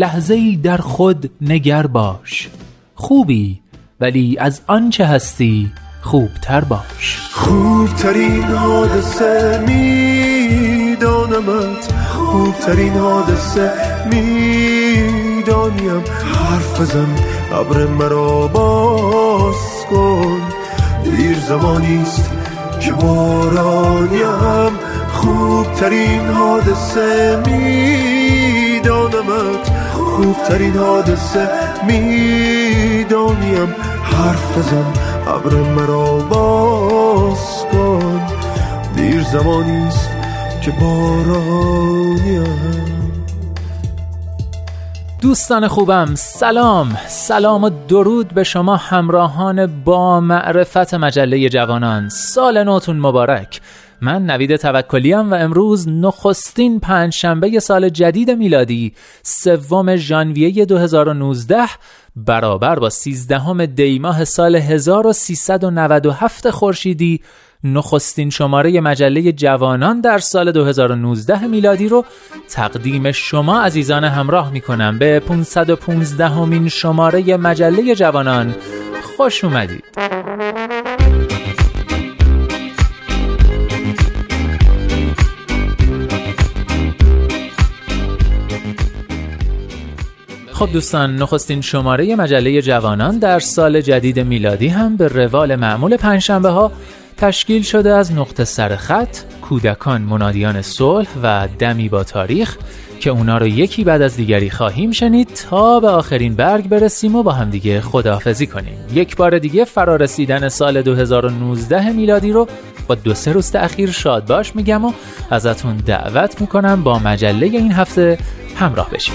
لحظه ای در خود نگر باش. خوبی ولی از آنچه هستی خوبتر باش. خوبترین حادثه میدانمت. خوبترین حادثه می‌دانیم. حرف بزن ابر مرا باز کن. دیر زمانیست که بارانیم. خوبترین حادثه میدانمت. خوبترین حادثه می‌دانیم. حرف بزن ابر مرا باز کن. دیر زمانیست که بارانیم دوستان خوبم سلام. سلام و درود به شما همراهان با معرفت مجله جوانان. سال نوتون مبارک. من نوید توکلیم و امروز نخستین پنج شنبه سال جدید میلادی سوم ژانویه 2019 برابر با سیزدهم دیماه سال 1397 خورشیدی نخستین شماره مجله جوانان در سال 2019 میلادی رو تقدیم شما عزیزان همراه می کنم به 515 همین شماره مجله جوانان خوش اومدید. خب دوستان نخستین شماره مجله جوانان در سال جدید میلادی هم به روال معمول پنجشنبه ها تشکیل شده از نقطه سر خط، کودکان منادیان صلح و دمی با تاریخ که اونا رو یکی بعد از دیگری خواهیم شنید تا به آخرین برگ برسیم و با همدیگه خداحافظی کنیم. یک بار دیگه فرارسیدن سال 2019 میلادی رو با دو سه روز اخیر شاد باش میگم و ازتون دعوت می‌کنم با مجله این هفته همراه بشیم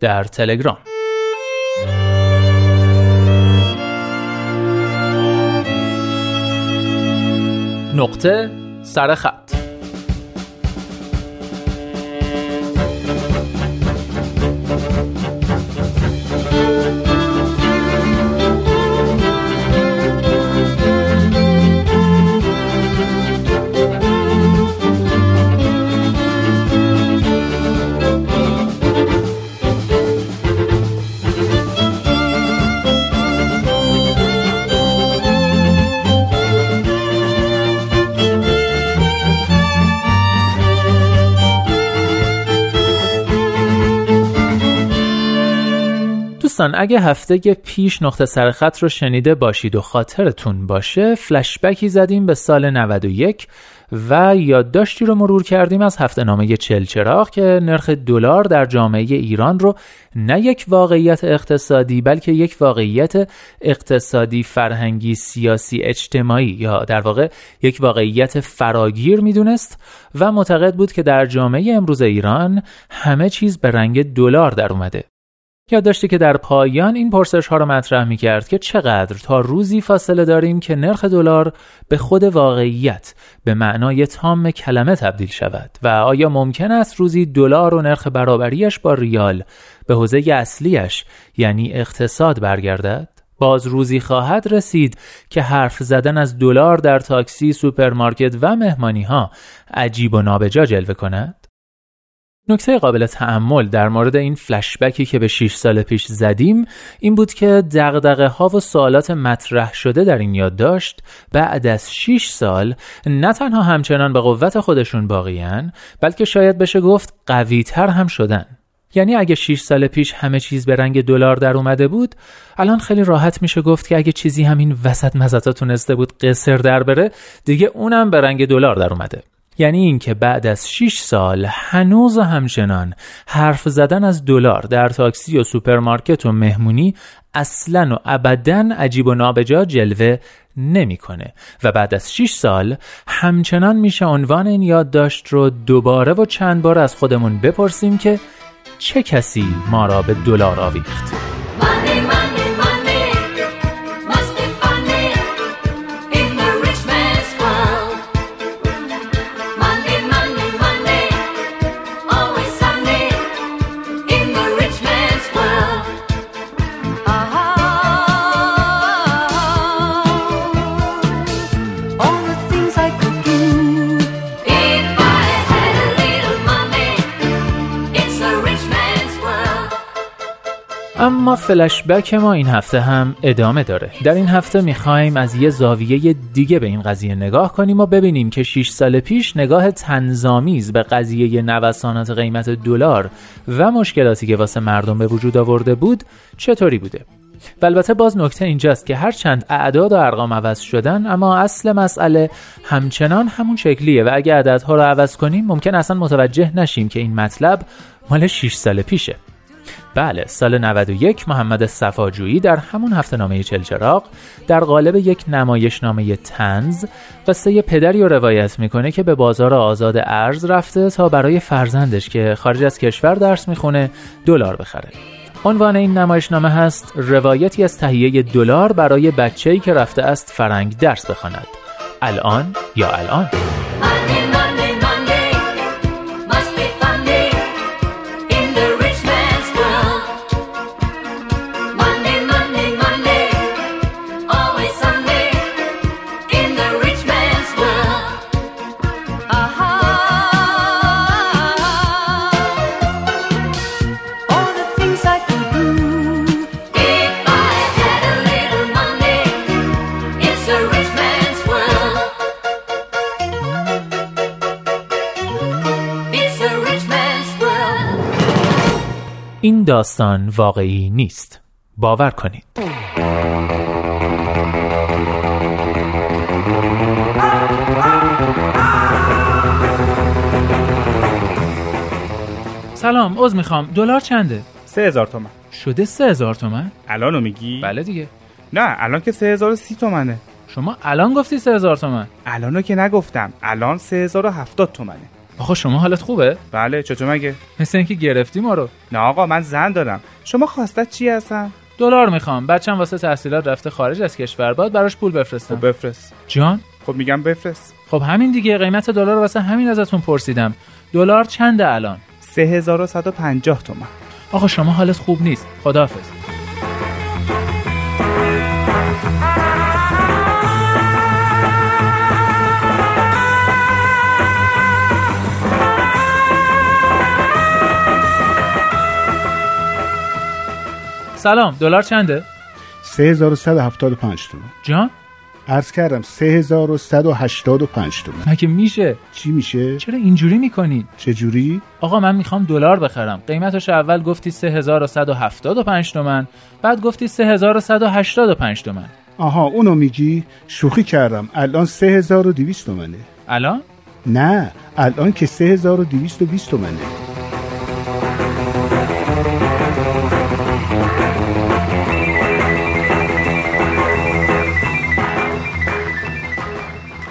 در تلگرام. نقطه سرخط دوستان اگه هفته پیش نقطه سرخط رو شنیده باشید و خاطرتون باشه فلشبکی زدیم به سال 91 و یادداشتی رو مرور کردیم از هفته نامه چلچراغ که نرخ دلار در جامعه ایران رو نه یک واقعیت اقتصادی بلکه یک واقعیت اقتصادی فرهنگی سیاسی اجتماعی یا در واقع یک واقعیت فراگیر می‌دونست و معتقد بود که در جامعه امروز ایران همه چیز به رنگ دلار در اومده. یادداشتی که در پایان این پرسش ها رو مطرح می کرد که چقدر تا روزی فاصله داریم که نرخ دلار به خود واقعیت به معنای تام کلمه تبدیل شود و آیا ممکن است روزی دلار و نرخ برابریش با ریال به حوزه اصلیش یعنی اقتصاد برگردد باز روزی خواهد رسید که حرف زدن از دلار در تاکسی، سوپرمارکت و مهمانی ها عجیب و نابجا جلوه کند؟ نکته قابل تعمل در مورد این فلشبکی که به 6 سال پیش زدیم این بود که دغدغه ها و سوالات مطرح شده در این یادداشت بعد از 6 سال نه تنها همچنان به قوت خودشون باقیان بلکه شاید بشه گفت قوی تر هم شدن. یعنی اگه 6 سال پیش همه چیز به رنگ دلار در اومده بود الان خیلی راحت میشه گفت که اگه چیزی همین وسط مزتا تونسته بود قصر در بره دیگه اونم به رنگ دلار در اومده. یعنی اینکه بعد از 6 سال هنوز همچنان حرف زدن از دلار در تاکسی و سوپرمارکت و مهمونی اصلا و ابدا عجیب و نابجا جلوه نمی‌کنه و بعد از 6 سال همچنان میشه عنوان این یادداشت رو دوباره و چند بار از خودمون بپرسیم که چه کسی ما را به دلار آویخت. اما فلشبک ما این هفته هم ادامه داره. در این هفته می‌خوایم از یه زاویه دیگه به این قضیه نگاه کنیم و ببینیم که 6 سال پیش نگاه تنظامیز به قضیه نوسانات قیمت دلار و مشکلاتی که واسه مردم به وجود آورده بود چطوری بوده؟ و البته باز نکته اینجاست که هر چند اعداد و ارقام عوض شدن اما اصل مسئله همچنان همون شکلیه و اگه عددها رو عوض کنیم ممکن اصلا متوجه نشیم که این مطلب مال 6 سال پیشه. بله سال 91 محمد صفاجویی در همون هفته نامه چلچراغ در قالب یک نمایش نامه تنز قصه پدری رو روایت می‌کنه که به بازار آزاد ارز رفته تا برای فرزندش که خارج از کشور درس می‌خونه دلار بخره. عنوان این نمایش نامه هست روایتی از تهیه دلار برای بچه‌ای که رفته است فرنگ درس بخواند. الان یا الان؟ این داستان واقعی نیست. باور کنید. سلام عوض می‌خوام. دلار چنده؟ سه هزار تومن. شده سه هزار تومن؟ الانو میگی؟ بله دیگه. نه الان که سه هزار و سی تومنه. شما الان گفتی سه هزار تومن؟ الانو که نگفتم الان سه هزار و هفتاد تومنه. آقا شما حالت خوبه؟ بله چطور مگه؟ مثل اینکه گرفتی ما رو. نه آقا من زن دارم. شما خواستت چی هستن؟ دلار می‌خوام. بچم واسه تحصیلات رفته خارج از کشور. باید براش پول بفرستم. خب بفرست. جان؟ خب میگم بفرست. خب همین دیگه. قیمت دلار واسه همین ازتون پرسیدم. دلار چنده الان؟ 3150 تومن آقا شما حالت خوب نیست. خداحافظ. سلام. دلار چنده؟ 3175 تومن. جان؟ عرض کردم 3185 تومن. مگه میشه؟ چی میشه؟ چرا اینجوری می‌کنید چه جوری آقا من می‌خوام دلار بخرم. قیمتش اول گفتی 3175 تومن بعد گفتی 3185 تومن. آها اونو میگی؟ شوخی کردم. الان 3200 تومنه. الان؟ نه الان که 3220 تومنه.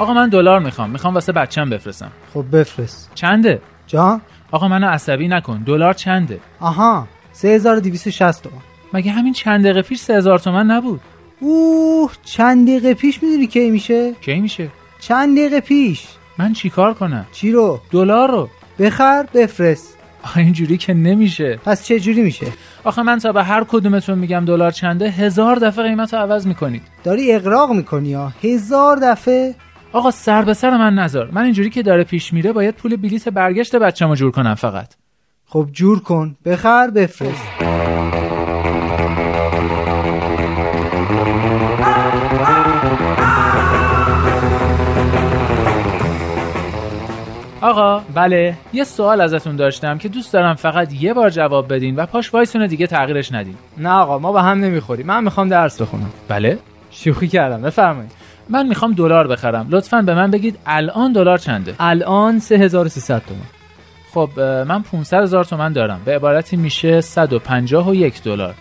آقا من دلار می‌خوام. می‌خوام واسه بچم بفرستم. خب بفرست. چنده؟ جان؟ آقا منو عصبی نکن. دلار چنده؟ آها. 3260 تومن مگه همین چند دقیقه پیش 3000 تومن نبود؟ اوه چند دقیقه پیش می‌دونی کی میشه؟ کی میشه؟ چند دقیقه پیش. من چیکار کنم؟ چی رو؟ دلار رو. بخر بفرست. اینجوری که نمیشه. پس چه جوری میشه؟ آخه من تا به هر کدومتون میگم دلار چنده هزار دفعه قیمت رو عوض می‌کنید. داری اقراق می‌کنی یا هزار دفعه آقا سر به سر من نذار. من اینجوری که داره پیش میره باید پول بلیت برگشت بچه‌مو جور کنم فقط. خب جور کن. بخر بفرست. آقا بله. یه سوال ازتون داشتم که دوست دارم فقط یه بار جواب بدین و پاش وایسونه دیگه تغییرش ندین. نه آقا ما به هم نمی‌خوریم. من می‌خوام درس بخونم. بله. شوخی کردم. بفرمایید. من می‌خوام دلار بخرم. لطفا به من بگید الان دلار چنده؟ الان 3300 تومان. خب من 500 هزار تومن دارم. به عبارتی میشه 151 دلار.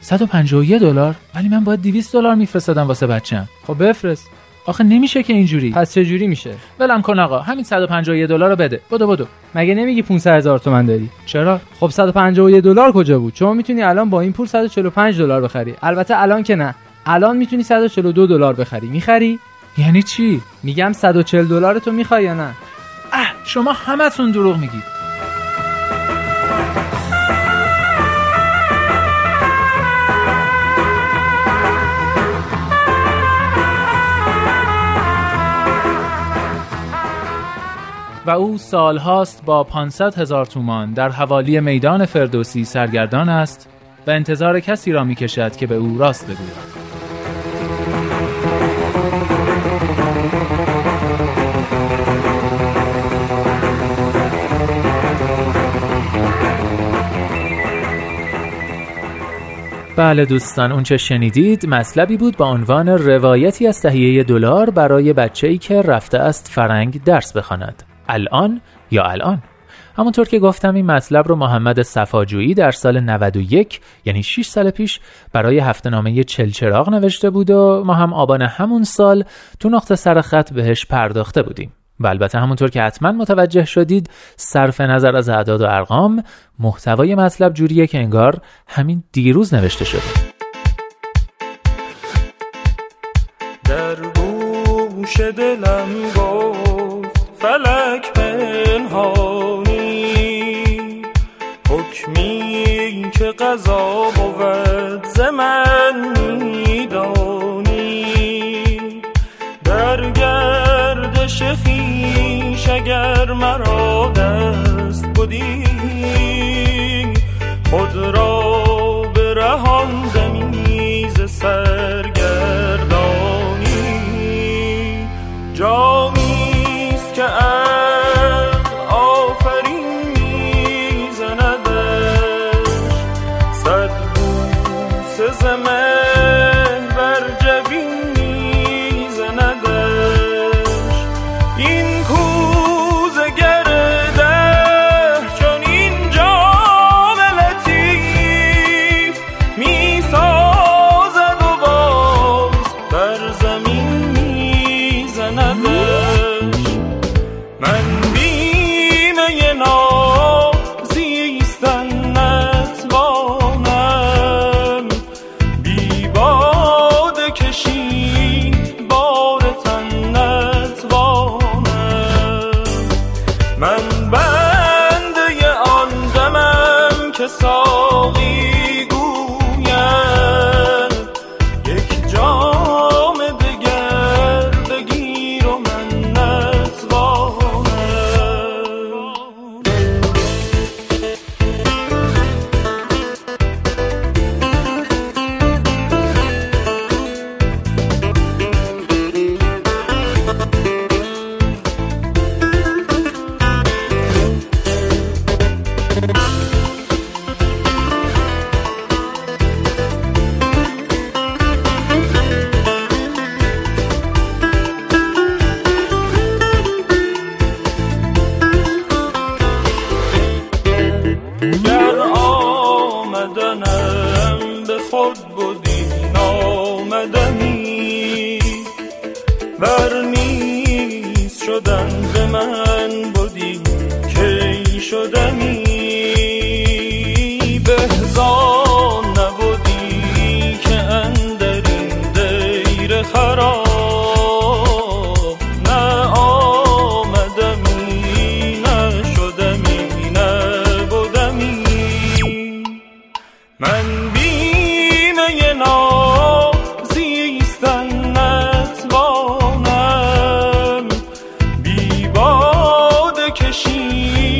151 دلار؟ ولی من باید 200 دلار میفرستادم واسه بچم. خب بفرست. آخه نمیشه که اینجوری. پس چه جوری میشه؟ ولم کن آقا. همین 151 دلار رو بده. بدو بدو. مگه نمیگی 500 هزار تومن داری؟ چرا؟ خب 151 دلار کجا بود؟ شما می‌تونی الان با این پول 145 دلار بخری. البته الان که نه. الان می‌تونی 142 دلار بخری. می‌خری؟ یعنی چی؟ میگم 140 دلار تو می‌خوای یا نه؟ اه شما همتون دروغ میگید. و او سالهاست با 500 هزار تومان در حوالی میدان فردوسی سرگردان است و انتظار کسی را می کشد که به او راست بگوید. بله دوستان اون چه شنیدید مطلبی بود با عنوان روایتی از تهیه دلار برای بچه‌ای که رفته است فرنگ درس بخواند. الان یا الان؟ همونطور که گفتم این مطلب رو محمد صفاجویی در سال 91 یعنی 6 سال پیش برای هفته نامه چلچراغ نوشته بود و ما هم آبان همون سال تو نقطه سر خط بهش پرداخته بودیم. و البته همونطور که حتما متوجه شدید صرف نظر از اعداد و ارقام محتوای مطلب جوریه که انگار همین دیروز نوشته شده. در گوش دلم گفت فلک پنهانی. حکمی که قضا بود ز خویش اگر مرا دست بدی خود را برهاندمی ز سرگردانی. جامی corrido 心。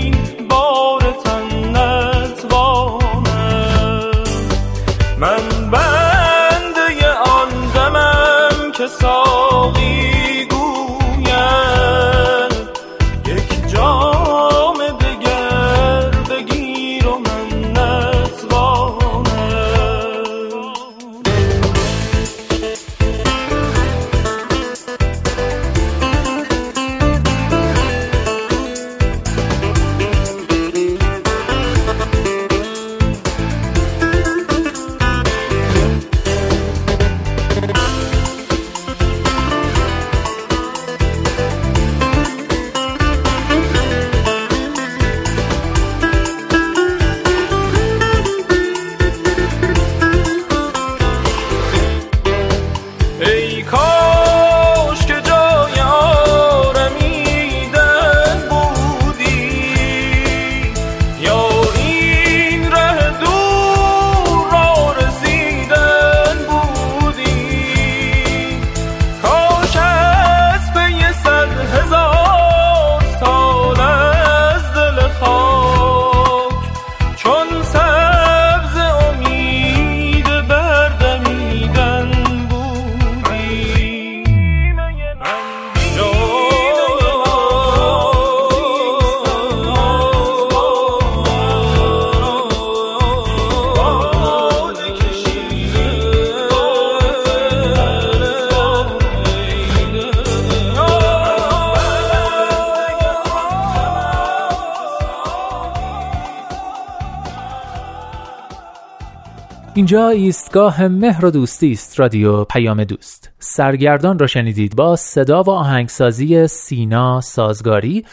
اینجا ایستگاه مهر و دوستی است رادیو پیام دوست. سرگردان را شنیدید با صدا و آهنگسازی سینا سازگاری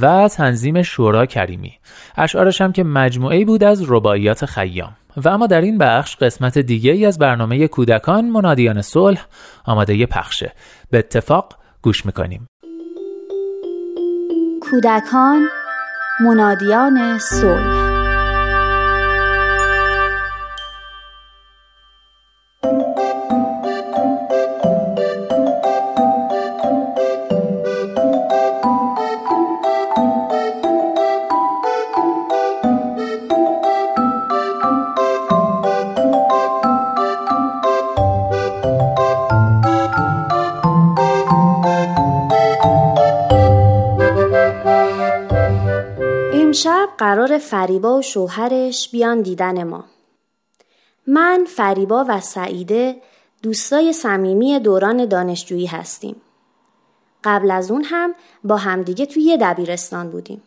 و تنظیم شورا کریمی. اشعارش هم که مجموعه بود از رباعیات خیام. و اما در این بخش قسمت دیگه ای از برنامه کودکان منادیان صلح آماده پخشه به اتفاق گوش می‌کنیم. کودکان منادیان صلح فریبا و شوهرش بیان دیدن ما. من، فریبا و سعیده دوستای صمیمی دوران دانشجویی هستیم. قبل از اون هم با همدیگه توی یه دبیرستان بودیم.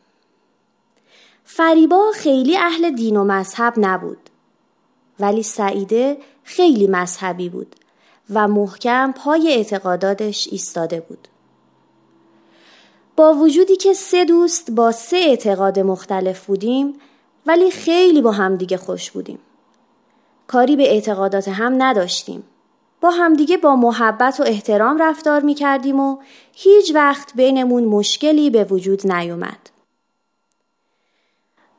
فریبا خیلی اهل دین و مذهب نبود. ولی سعیده خیلی مذهبی بود و محکم پای اعتقاداتش ایستاده بود. با وجودی که سه دوست با سه اعتقاد مختلف بودیم ولی خیلی با همدیگه خوش بودیم. کاری به اعتقادات هم نداشتیم. با همدیگه با محبت و احترام رفتار می کردیم و هیچ وقت بینمون مشکلی به وجود نیومد.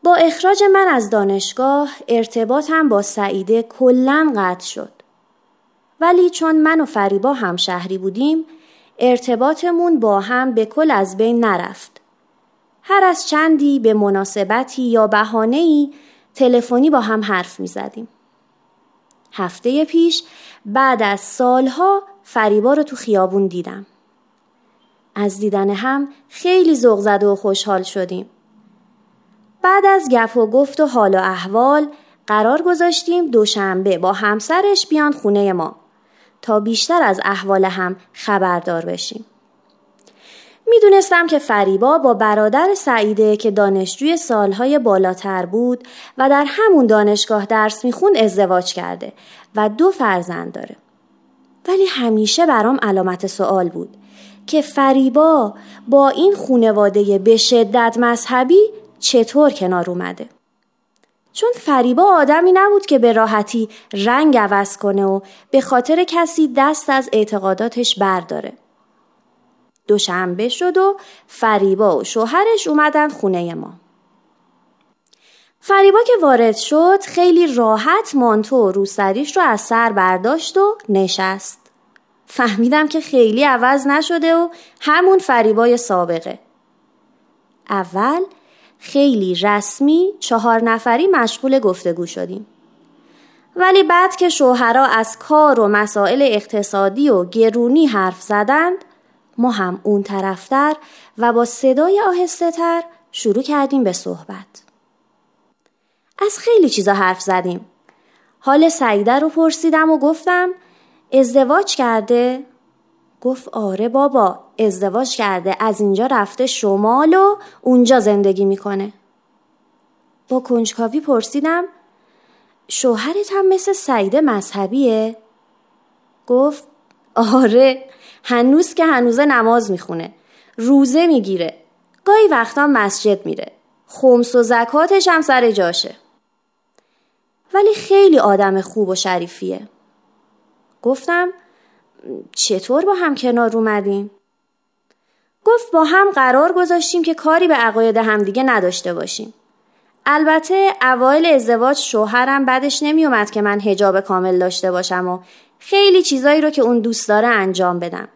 با اخراج من از دانشگاه ارتباطم با سعیده کلا قطع شد. ولی چون من و فریبا هم شهری بودیم ارتباطمون با هم به کل از بین نرفت. هر از چندی به مناسبتی یا بهانه‌ای تلفنی با هم حرف می زدیم. هفته پیش بعد از سالها فریبا رو تو خیابون دیدم. از دیدن هم خیلی ذوق زده و خوشحال شدیم. بعد از گپ و گفت و حال و احوال قرار گذاشتیم دوشنبه با همسرش بیان خونه ما. تا بیشتر از احوال هم خبردار بشیم. می‌دونستم که فریبا با برادر سعیده که دانشجوی سالهای بالاتر بود و در همون دانشگاه درس می‌خوند ازدواج کرده و دو فرزند داره. ولی همیشه برام علامت سوال بود که فریبا با این خونواده به شدت مذهبی چطور کنار اومده. چون فریبا آدمی نبود که به راحتی رنگ عوض کنه و به خاطر کسی دست از اعتقاداتش برداره. دوشنبه شد و فریبا و شوهرش اومدن خونه ما. فریبا که وارد شد خیلی راحت مانتو و روسریش رو از سر برداشت و نشست. فهمیدم که خیلی عوض نشده و همون فریبای سابقه. اول خیلی رسمی چهار نفری مشغول گفتگو شدیم. ولی بعد که شوهرها از کار و مسائل اقتصادی و گرونی حرف زدند ما هم اون طرفتر و با صدای آهسته تر شروع کردیم به صحبت. از خیلی چیزا حرف زدیم. حال سعیده رو پرسیدم و گفتم ازدواج کرده؟ گفت آره بابا ازدواج کرده از اینجا رفته شمال و اونجا زندگی می‌کنه. با کنجکاوی پرسیدم شوهرت هم مثل سعیده مذهبیه؟ گفت آره هنوز که هنوز نماز می‌خونه روزه می‌گیره گاهی وقتا مسجد میره خمس و زکاتش هم سر جاشه. ولی خیلی آدم خوب و شریفیه. گفتم چطور با هم کنار اومدین؟ گفت با هم قرار گذاشتیم که کاری به عقاید همدیگه نداشته باشیم. البته اوایل ازدواج شوهرم بدش نمیومد که من هجاب کامل داشته باشم و خیلی چیزایی رو که اون دوست داره انجام بدم.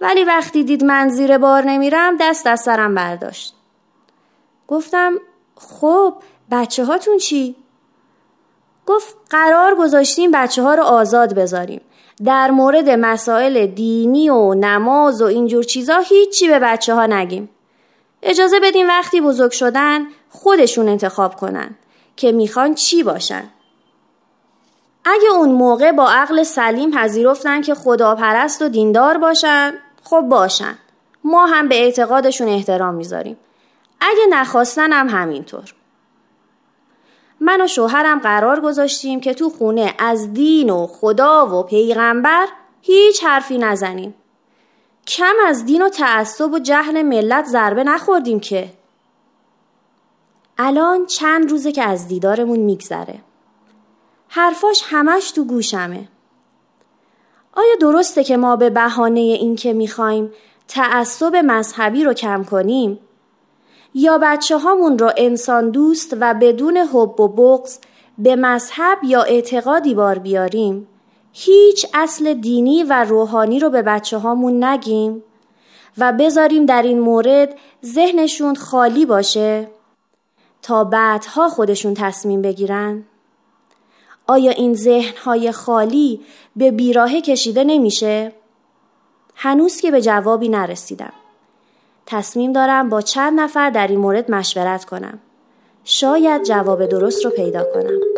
ولی وقتی دید من زیر بار نمیرم دست از سرم برداشت. گفتم خب بچه هاتون چی؟ گفت قرار گذاشتیم بچه ها رو آزاد بذاریم. در مورد مسائل دینی و نماز و اینجور چیزا هیچی به بچه ها نگیم. اجازه بدیم وقتی بزرگ شدن خودشون انتخاب کنن که می‌خوان چی باشن. اگه اون موقع با عقل سلیم پذیرفتن که خداپرست و دیندار باشن خب باشن. ما هم به اعتقادشون احترام می‌ذاریم. اگه نخواستن هم همینطور. من و شوهرم قرار گذاشتیم که تو خونه از دین و خدا و پیغمبر هیچ حرفی نزنیم. کم از دین و تعصب و جهل ملت ضربه نخوردیم که. الان چند روزه که از دیدارمون میگذره. حرفاش همش تو گوشمه. آیا درسته که ما به بهانه اینکه می‌خوایم تعصب مذهبی رو کم کنیم؟ یا بچه هامون رو انسان دوست و بدون حب و بغض به مذهب یا اعتقادی بار بیاریم هیچ اصل دینی و روحانی رو به بچه هامون نگیم و بذاریم در این مورد ذهنشون خالی باشه تا بعدها خودشون تصمیم بگیرن؟ آیا این ذهنهای خالی به بیراهه کشیده نمیشه؟ هنوز که به جوابی نرسیدم. تصمیم دارم با چند نفر در این مورد مشورت کنم. شاید جواب درست رو پیدا کنم.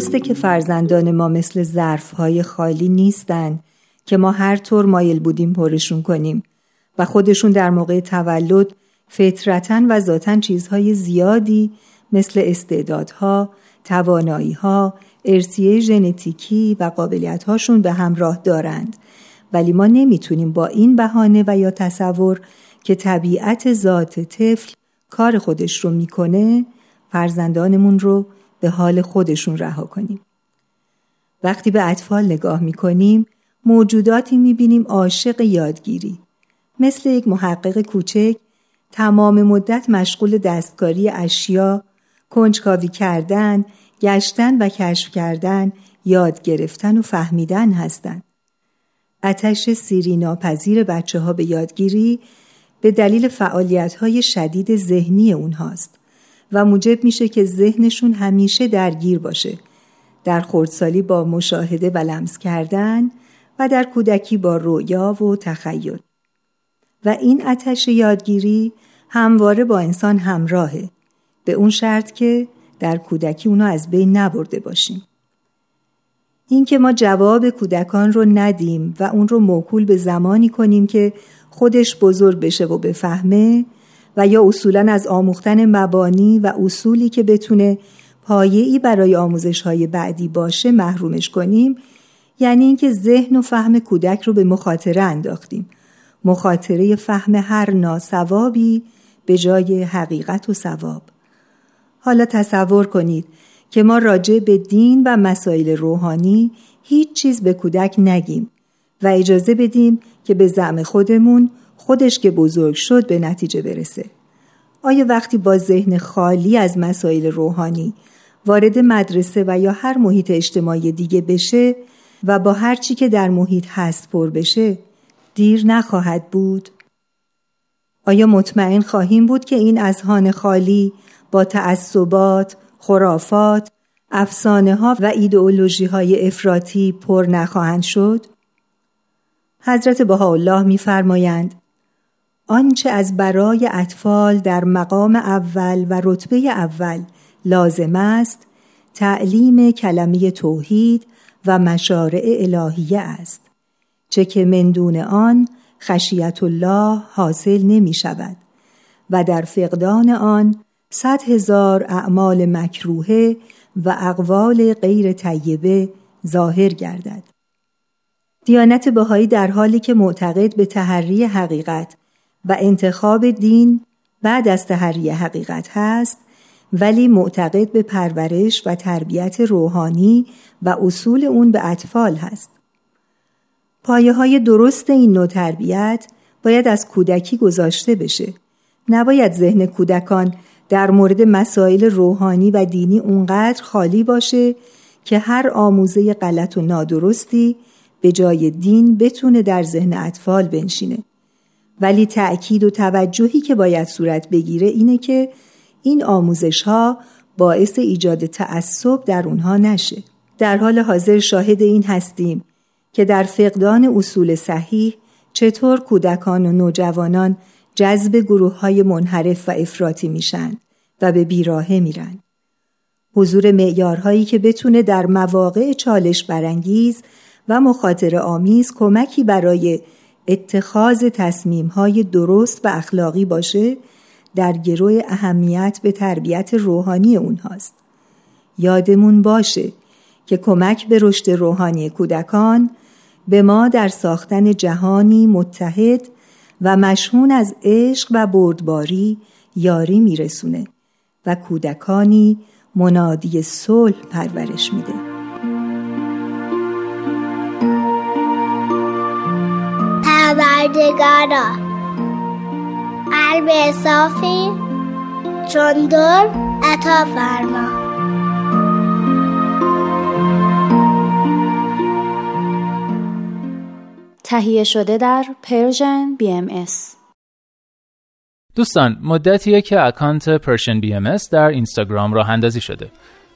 درسته که فرزندان ما مثل ظرفهای خالی نیستن که ما هر طور مایل بودیم پرشون کنیم و خودشون در موقع تولد فطرتا و ذاتا چیزهای زیادی مثل استعدادها، تواناییها، ارسیه ژنتیکی و قابلیتهاشون به همراه دارند. ولی ما نمی‌تونیم با این بهانه و یا تصور که طبیعت ذات طفل کار خودش رو می‌کنه فرزندانمون رو به حال خودشون رها کنیم. وقتی به اطفال نگاه می کنیم موجوداتی می بینیم عاشق یادگیری. مثل یک محقق کوچک تمام مدت مشغول دستکاری اشیا، کنجکاوی کردن، گشتن و کشف کردن، یاد گرفتن و فهمیدن هستند. اتش سیری ناپذیر بچه ها به یادگیری به دلیل فعالیت های شدید ذهنی اونهاست. و موجب میشه که ذهنشون همیشه درگیر باشه. در خردسالی با مشاهده و لمس کردن و در کودکی با رویا و تخیل. و این اتش یادگیری همواره با انسان همراهه. به اون شرط که در کودکی اونو از بین نبرده باشیم. اینکه ما جواب کودکان رو ندیم و اون رو موکول به زمانی کنیم که خودش بزرگ بشه و بفهمه و یا اصولا از آموختن مبانی و اصولی که بتونه پایه‌ای برای آموزش های بعدی باشه محرومش کنیم یعنی اینکه ذهن و فهم کودک رو به مخاطره انداختیم. مخاطره فهم هر ناسوابی به جای حقیقت و ثواب. حالا تصور کنید که ما راجع به دین و مسائل روحانی هیچ چیز به کودک نگیم و اجازه بدیم که به زعم خودمون خودش که بزرگ شد به نتیجه برسه آیا وقتی با ذهن خالی از مسائل روحانی وارد مدرسه و یا هر محیط اجتماعی دیگه بشه و با هر چی که در محیط هست پر بشه دیر نخواهد بود؟ آیا مطمئن خواهیم بود که این اذهان خالی با تعصبات، خرافات، افسانه ها و ایدئولوژی های افراطی پر نخواهند شد؟ حضرت بهاءالله میفرمایند آنچه از برای اطفال در مقام اول و رتبه اول لازم است تعلیم کلمه توحید و مشارع الهیه است چه که مندون آن خشیت الله حاصل نمی شود و در فقدان آن صد هزار اعمال مکروهه و اقوال غیر طیبه ظاهر گردد. دیانت بهایی در حالی که معتقد به تحری حقیقت و انتخاب دین بعد از تحری حقیقت هست ولی معتقد به پرورش و تربیت روحانی و اصول اون به اطفال هست. پایه های درست این نوع تربیت باید از کودکی گذاشته بشه. نباید ذهن کودکان در مورد مسائل روحانی و دینی اونقدر خالی باشه که هر آموزه غلط و نادرستی به جای دین بتونه در ذهن اطفال بنشینه. ولی تأکید و توجهی که باید صورت بگیره اینه که این آموزش ها باعث ایجاد تعصب در اونها نشه. در حال حاضر شاهد این هستیم که در فقدان اصول صحیح چطور کودکان و نوجوانان جذب گروه های منحرف و افراطی میشن و به بیراهه میرن. حضور معیارهایی که بتونه در مواقع چالش برانگیز و مخاطر آمیز کمکی برای اتخاذ تصمیم های درست و اخلاقی باشه در گروه اهمیت به تربیت روحانی اونهاست. یادمون باشه که کمک به رشد روحانی کودکان به ما در ساختن جهانی متحد و مشهون از عشق و بردباری یاری میرسونه و کودکانی منادی صلح پرورش میده. پروردگارا قلب صافی چون در عطا فرما. تهیه شده در Persian BMS دوستان مدتیه که اکانت Persian BMS در اینستاگرام راه اندازی شده.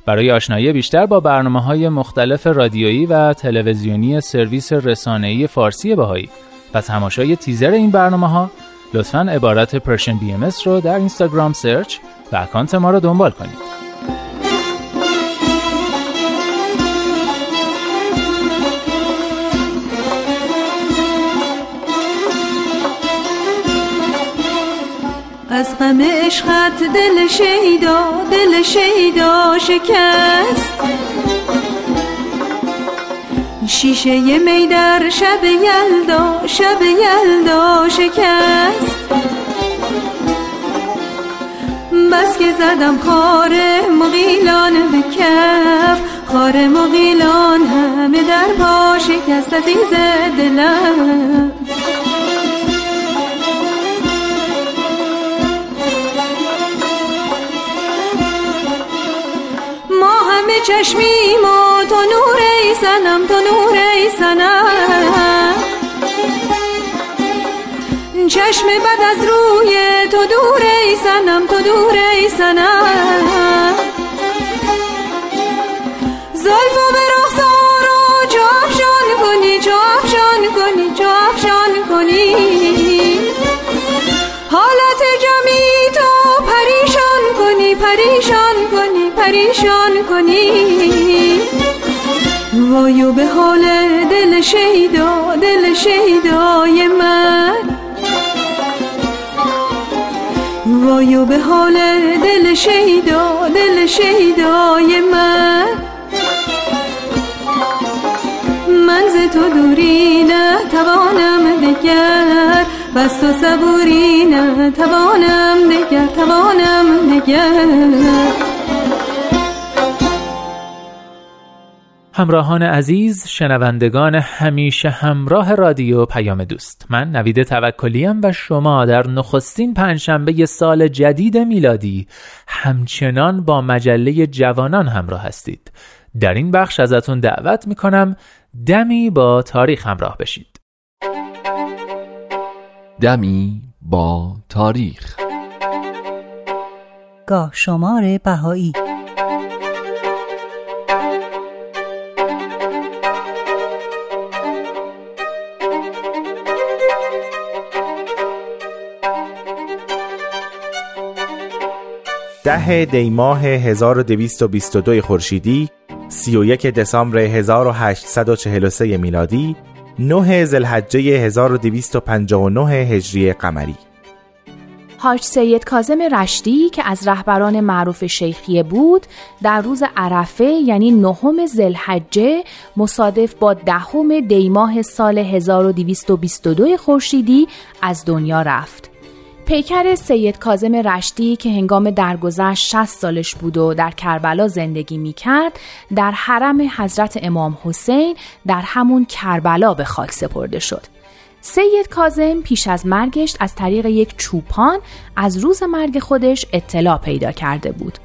برای آشنایی بیشتر با برنامه های مختلف رادیویی و تلویزیونی سرویس رسانه‌ای فارسی بهایی و تماشای تیزر این برنامه ها لطفا عبارت Persian BMS رو در اینستاگرام search و اکانت ما رو دنبال کنید. از غم عشقت دل شیدا دل شیدا شکست. شیشه می در شب یلدا شب یلدا شکست. بس که زدم خار مغیلان به کف خار مغیلان همه در پا شکست عزیز دلم چشمیم و تو سنم تو نور ای سنم چشم بد از روی تو دور ای سنم تو دور ای سنم زلف و به رخسار و جافشان کنی جافشان کنی جافشان کنی. حالت جمعی تو پریشان کنی پریشان کنی پریشان کنی. وایو به حال دل شیدا دل شیدای من. وایو به حال دل شیدا دل شیدای من. من ز تو دوری نه توانم دگر بس تو صبوری نه توانم دگر توانم دگر. همراهان عزیز شنوندگان همیشه همراه رادیو پیام دوست. من نوید توکلیم و شما در نخستین پنجشنبه سال جدید میلادی همچنان با مجله جوانان همراه هستید. در این بخش ازتون دعوت می‌کنم دمی با تاریخ همراه بشید. دمی با تاریخ. گاه شمار بهایی ده دی ماه 1222 خورشیدی 31 دسامبر 1843 میلادی 9 ذوالحجه 1259 هجری قمری حاج سید کازم رشدی که از رهبران معروف شیخیه بود در روز عرفه یعنی نهم ذوالحجه مصادف با دهم دیماه سال 1222 خورشیدی از دنیا رفت. پیکر سید کازم رشدی که هنگام درگذشت 60 سالش بود و در کربلا زندگی می کرد در حرم حضرت امام حسین در همون کربلا به خاک سپرده شد. سید کازم پیش از مرگش از طریق یک چوپان از روز مرگ خودش اطلاع پیدا کرده بود.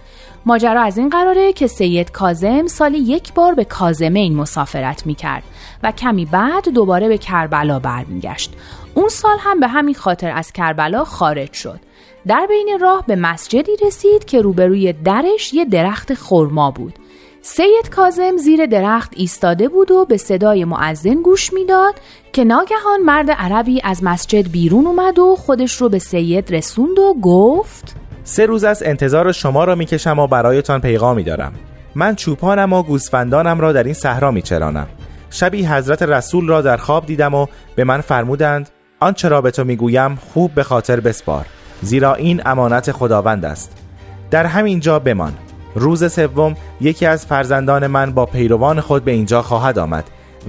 ماجرا از این قراره که سید کازم سالی یک بار به کازمین مسافرت می‌کرد و کمی بعد دوباره به کربلا برمیگشت اون سال هم به همین خاطر از کربلا خارج شد. در بین راه به مسجدی رسید که روبروی درش یه درخت خرما بود. سید کازم زیر درخت ایستاده بود و به صدای معزن گوش می‌داد که ناگهان مرد عربی از مسجد بیرون اومد و خودش رو به سید رسوند و گفت سه روز از انتظار شما را می‌کشم و برایتان پیغامی دارم من چوپانم و گوسفندانم را در این صحرا میچرانم. شبی حضرت رسول را در خواب دیدم و به من فرمودند آنچه را به تو می‌گویم خوب به خاطر بسپار زیرا این امانت خداوند است. در همین جا بمان. روز سوم یکی از فرزندان من با پیروان خود به اینجا خواهد آمد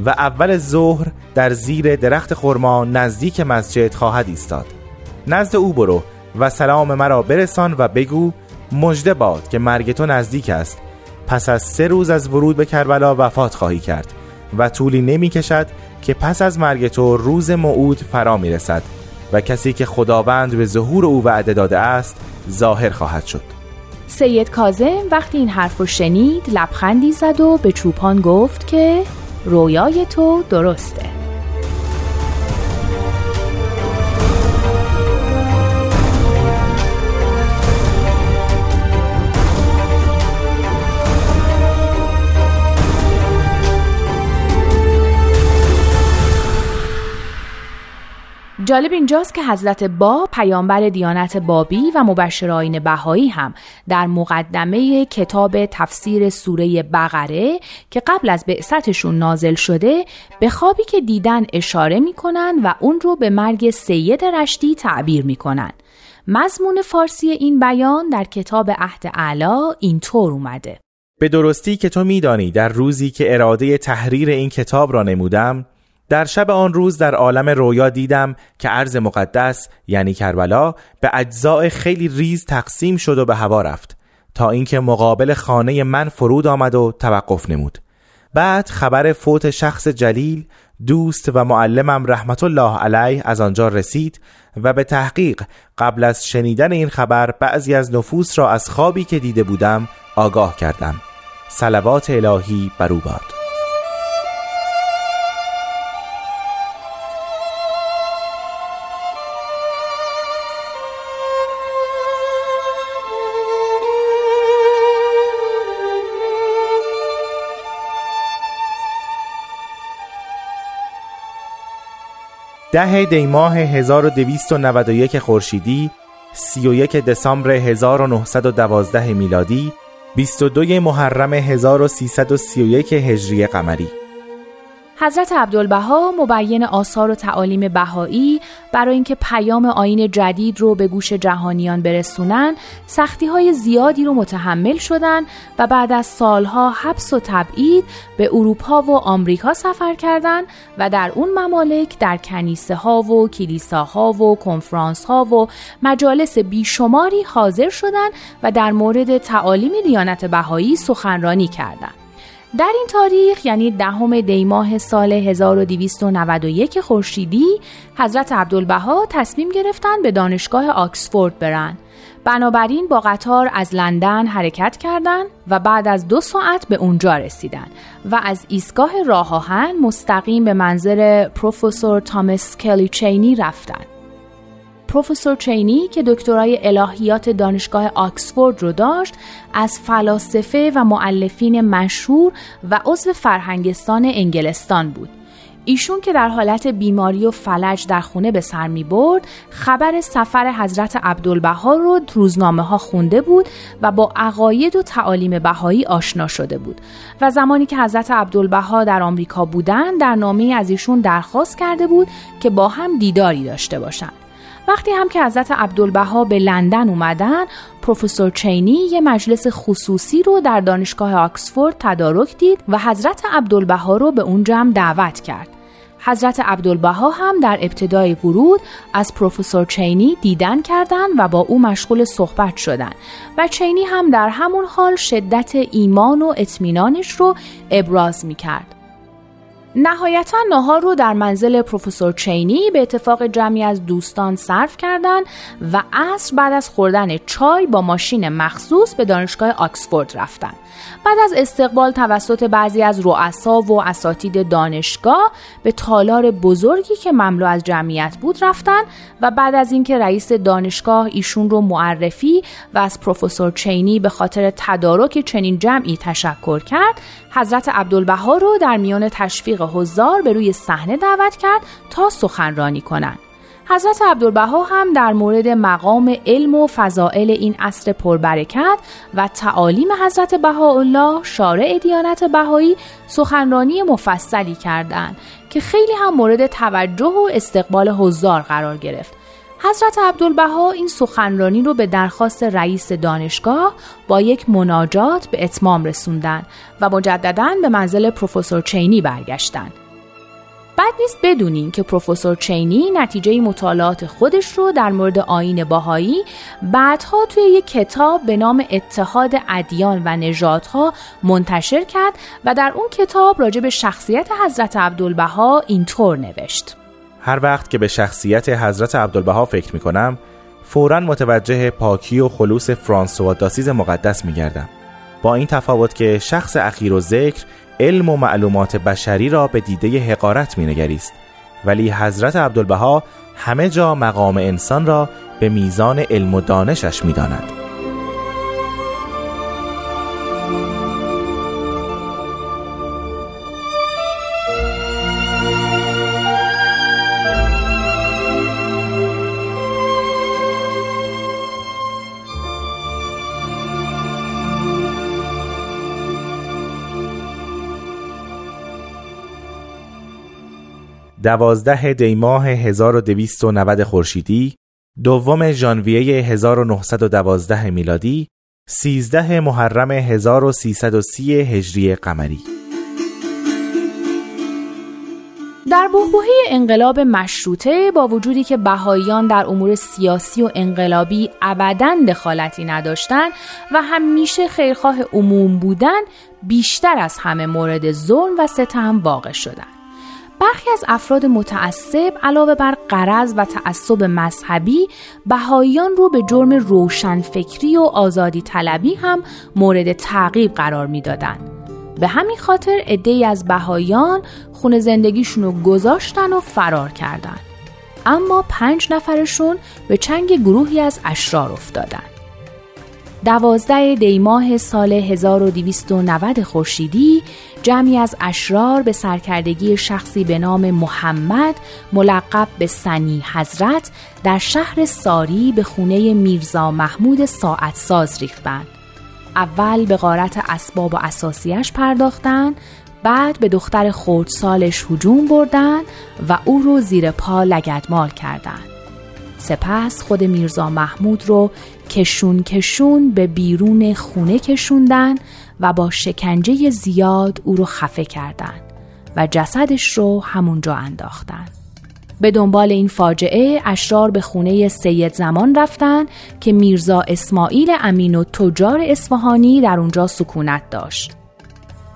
و اول ظهر در زیر درخت خرما نزدیک مسجد خواهد ایستاد. نزد او برو و سلام مرا برسان و بگو مژده باد که مرگ تو نزدیک است. پس از سه روز از ورود به کربلا وفات خواهی کرد. و طولی نمی کشد که پس از مرگ تو روز موعود فرا می رسد و کسی که خداوند به ظهور او وعده داده است ظاهر خواهد شد. سید کازم وقتی این حرف رو شنید لبخندی زد و به چوپان گفت که رویای تو درسته. جالب اینجاست که حضرت با پیامبر دیانت بابی و مبشر آین بهایی هم در مقدمه کتاب تفسیر سوره بقره که قبل از بعثتشون نازل شده به خوابی که دیدن اشاره می‌کنن و اون رو به مرگ سید رشتی تعبیر می‌کنن. مضمون فارسی این بیان در کتاب عهد اعلا اینطور اومده. به درستی که تو میدانی در روزی که اراده تحریر این کتاب را نمودم در شب آن روز در عالم رویا دیدم که عرض مقدس یعنی کربلا به اجزاء خیلی ریز تقسیم شد و به هوا رفت تا اینکه مقابل خانه من فرود آمد و توقف نمود. بعد خبر فوت شخص جلیل دوست و معلمم رحمت الله علیه از آنجا رسید و به تحقیق قبل از شنیدن این خبر بعضی از نفوس را از خوابی که دیده بودم آگاه کردم. صلوات الهی بر او باد. ده ماه 1291 خورشیدی 31 دسامبر 1912 میلادی 22 محرم 1331 هجری قمری. حضرت عبدالبها مبین آثار و تعالیم بهایی برای اینکه پیام آین جدید رو به گوش جهانیان برسونن سختی های زیادی رو متحمل شدن و بعد از سالها حبس و تبعید به اروپا و آمریکا سفر کردند و در اون ممالک در کنیسه ها و کلیساها و کنفرانس ها و مجالس بیشماری حاضر شدند و در مورد تعالیم دیانت بهایی سخنرانی کردند. در این تاریخ یعنی دهم دیماه سال 1291 خورشیدی حضرت عبدالبها تصمیم گرفتند به دانشگاه آکسفورد برند. بنابراین با قطار از لندن حرکت کردند و بعد از دو ساعت به اونجا رسیدن و از ایستگاه راه آهن مستقیم به منظر پروفسور تامس کلی چینی رفتند. پروفسور چینی که دکترای الهیات دانشگاه آکسفورد رو داشت از فلاسفه و معلفین مشهور و عضو فرهنگستان انگلستان بود. ایشون که در حالت بیماری و فلج در خونه به سر می برد خبر سفر حضرت عبدالبها رو روزنامه ها خونده بود و با عقاید و تعالیم بهایی آشنا شده بود. و زمانی که حضرت عبدالبها در آمریکا بودند در نامه از ایشون درخواست کرده بود که با هم دیداری داشته باشند وقتی هم که حضرت عبدالبها به لندن اومدن پروفسور چینی یه مجلس خصوصی رو در دانشگاه آکسفورد تدارک دید و حضرت عبدالبها رو به اون جمع دعوت کرد حضرت عبدالبها هم در ابتدای ورود از پروفسور چینی دیدن کردند و با او مشغول صحبت شدند و چینی هم در همون حال شدت ایمان و اطمینانش رو ابراز می کرد. نهایتا نهار رو در منزل پروفسور چینی به اتفاق جمعی از دوستان صرف کردند و عصر بعد از خوردن چای با ماشین مخصوص به دانشگاه آکسفورد رفتند. بعد از استقبال توسط بعضی از رؤسا و اساتید دانشگاه به تالار بزرگی که مملو از جمعیت بود رفتن و بعد از اینکه رئیس دانشگاه ایشون رو معرفی و از پروفسور چینی به خاطر تدارک چنین جمعی تشکر کرد حضرت عبدالبها رو در میان تشویق حضار به روی صحنه دعوت کرد تا سخنرانی کنند. حضرت عبدالبها هم در مورد مقام علم و فضائل این عصر پربرکت و تعالیم حضرت بهاءالله شارع دیانت بهایی سخنرانی مفصلی کردند که خیلی هم مورد توجه و استقبال حضار قرار گرفت حضرت عبدالبها این سخنرانی رو به درخواست رئیس دانشگاه با یک مناجات به اتمام رسوندن و مجددا به منزل پروفسور چینی برگشتند. بد نیست بدونین که پروفسور چینی نتیجه مطالعات خودش رو در مورد آین باهایی بعدها توی یک کتاب به نام اتحاد ادیان و نژادها منتشر کرد و در اون کتاب راجع به شخصیت حضرت عبدالبها اینطور نوشت هر وقت که به شخصیت حضرت عبدالبها فکر می کنم فورا متوجه پاکی و خلوص فرانسوا داسیز مقدس می گردم. با این تفاوت که شخص اخیر و ذکر علم و معلومات بشری را به دیده حقارت می نگریست ولی حضرت عبدالبها همه جا مقام انسان را به میزان علم و دانشش می دوازده دیماه 1290 خورشیدی دوم ژانویه 1912 میلادی 13 محرم 1330 هجری قمری. در بحبوحه انقلاب مشروطه با وجودی که بهاییان در امور سیاسی و انقلابی ابدا دخالتی نداشتند و همیشه خیرخواه عموم بودند بیشتر از همه مورد ظلم و ستم واقع شدند. برخی از افراد متعصب علاوه بر قرض و تعصب مذهبی بهاییان رو به جرم روشنفکری و آزادی طلبی هم مورد تعقیب قرار می‌دادند. به همین خاطر عدهای از بهاییان خونه زندگیشون رو گذاشتن و فرار کردند. اما پنج نفرشون به چنگ گروهی از اشرار افتادند. دوازده دیماه سال 1290 خورشیدی جمعی از اشرار به سرکردگی شخصی به نام محمد ملقب به سنی حضرت در شهر ساری به خونه میرزا محمود ساعت ساز ریختند. اول به غارت اسباب و اساسیش پرداختند بعد به دختر خردسالش هجوم بردن و او رو زیر پا لگدمال کردند. سپس خود میرزا محمود رو کشون کشون به بیرون خونه کشوندن و با شکنجه زیاد او رو خفه کردند و جسدش رو همونجا انداختن. به دنبال این فاجعه اشرار به خونه سید زمان رفتن که میرزا اسماعیل امین و تجار اصفهانی در اونجا سکونت داشت.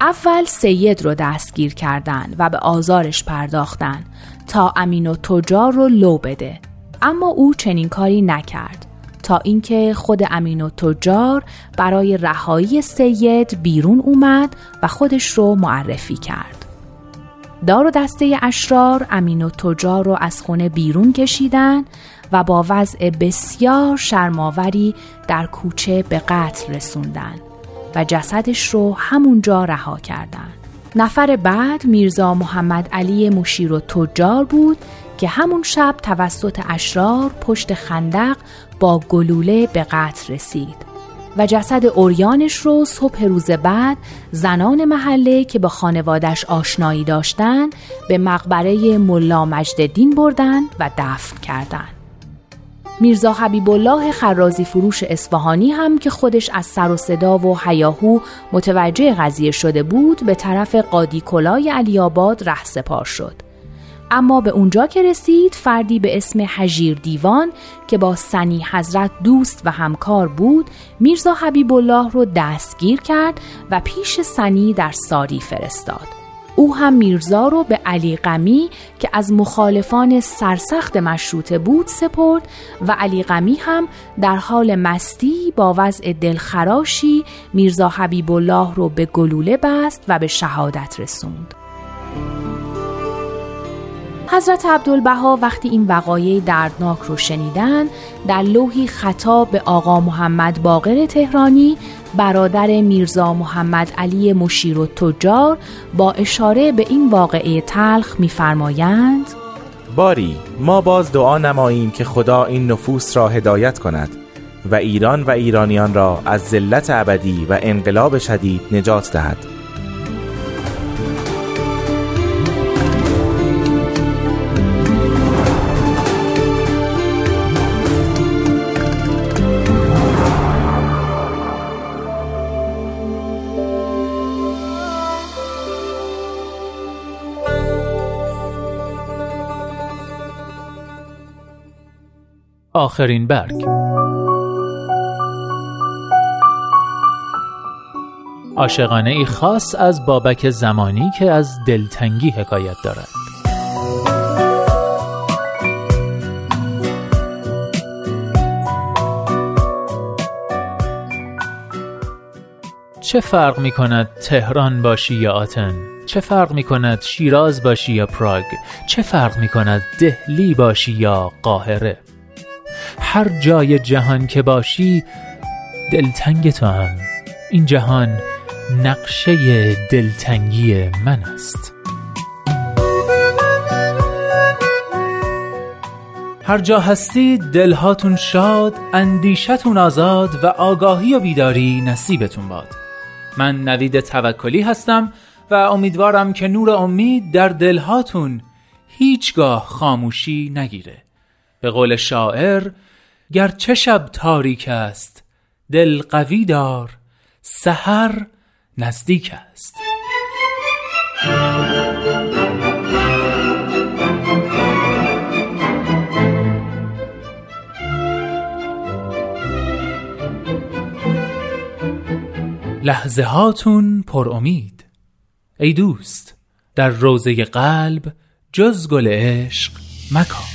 اول سید رو دستگیر کردند و به آزارش پرداختن تا امین و تجار رو لو بده اما او چنین کاری نکرد تا اینکه خود امین و تجار برای رهایی سید بیرون اومد و خودش رو معرفی کرد. دار و دسته اشرار امین و تجار رو از خونه بیرون کشیدن و با وضع بسیار شرماوری در کوچه به قتل رسوندن و جسدش رو همونجا رها کردند. نفر بعد میرزا محمد علی مشیر و تجار بود که همون شب توسط اشرار پشت خندق با گلوله به قتل رسید و جسد اوریانش رو صبح روز بعد زنان محله که با خانوادش آشنایی داشتن به مقبره ملا مجددین بردن و دفن کردند. میرزا حبیب الله خرازی فروش اصفهانی هم که خودش از سر و صدا و حیاهو متوجه قضیه شده بود به طرف قادی کلای علی آباد ره سپار شد. اما به اونجا که رسید فردی به اسم حجیر دیوان که با سنی حضرت دوست و همکار بود میرزا حبیب الله رو دستگیر کرد و پیش سنی در ساری فرستاد. او هم میرزا رو به علی قمی که از مخالفان سرسخت مشروطه بود سپرد و علی قمی هم در حال مستی با وضع دلخراشی میرزا حبیب الله رو به گلوله بست و به شهادت رسوند. حضرت عبدالبها وقتی این وقایع دردناک رو شنیدن در لوحی خطاب به آقا محمد باقر تهرانی برادر میرزا محمد علی مشیر و تجار با اشاره به این واقعه تلخ میفرمایند باری ما باز دعا نماییم که خدا این نفوس را هدایت کند و ایران و ایرانیان را از ذلت ابدی و انقلاب شدید نجات دهد. آخرین برگ عاشقانه ای خاص از بابک زمانی که از دلتنگی حکایت دارد چه فرق می کند تهران باشی یا آتن؟ چه فرق می کند شیراز باشی یا پراگ؟ چه فرق می کند دهلی باشی یا قاهره؟ هر جای جهان که باشی دلتنگ تو هم. این جهان نقشه دلتنگی من است. هر جا هستی دلهاتون شاد اندیشتون آزاد و آگاهی و بیداری نصیبتون باد. من نوید توکلی هستم و امیدوارم که نور امید در دلهاتون هیچگاه خاموشی نگیره. به قول شاعر گرچه شب تاریک است دل قوی دار سحر نزدیک است. لحظه هاتون پر امید. ای دوست در روزه قلب جز گل عشق مکان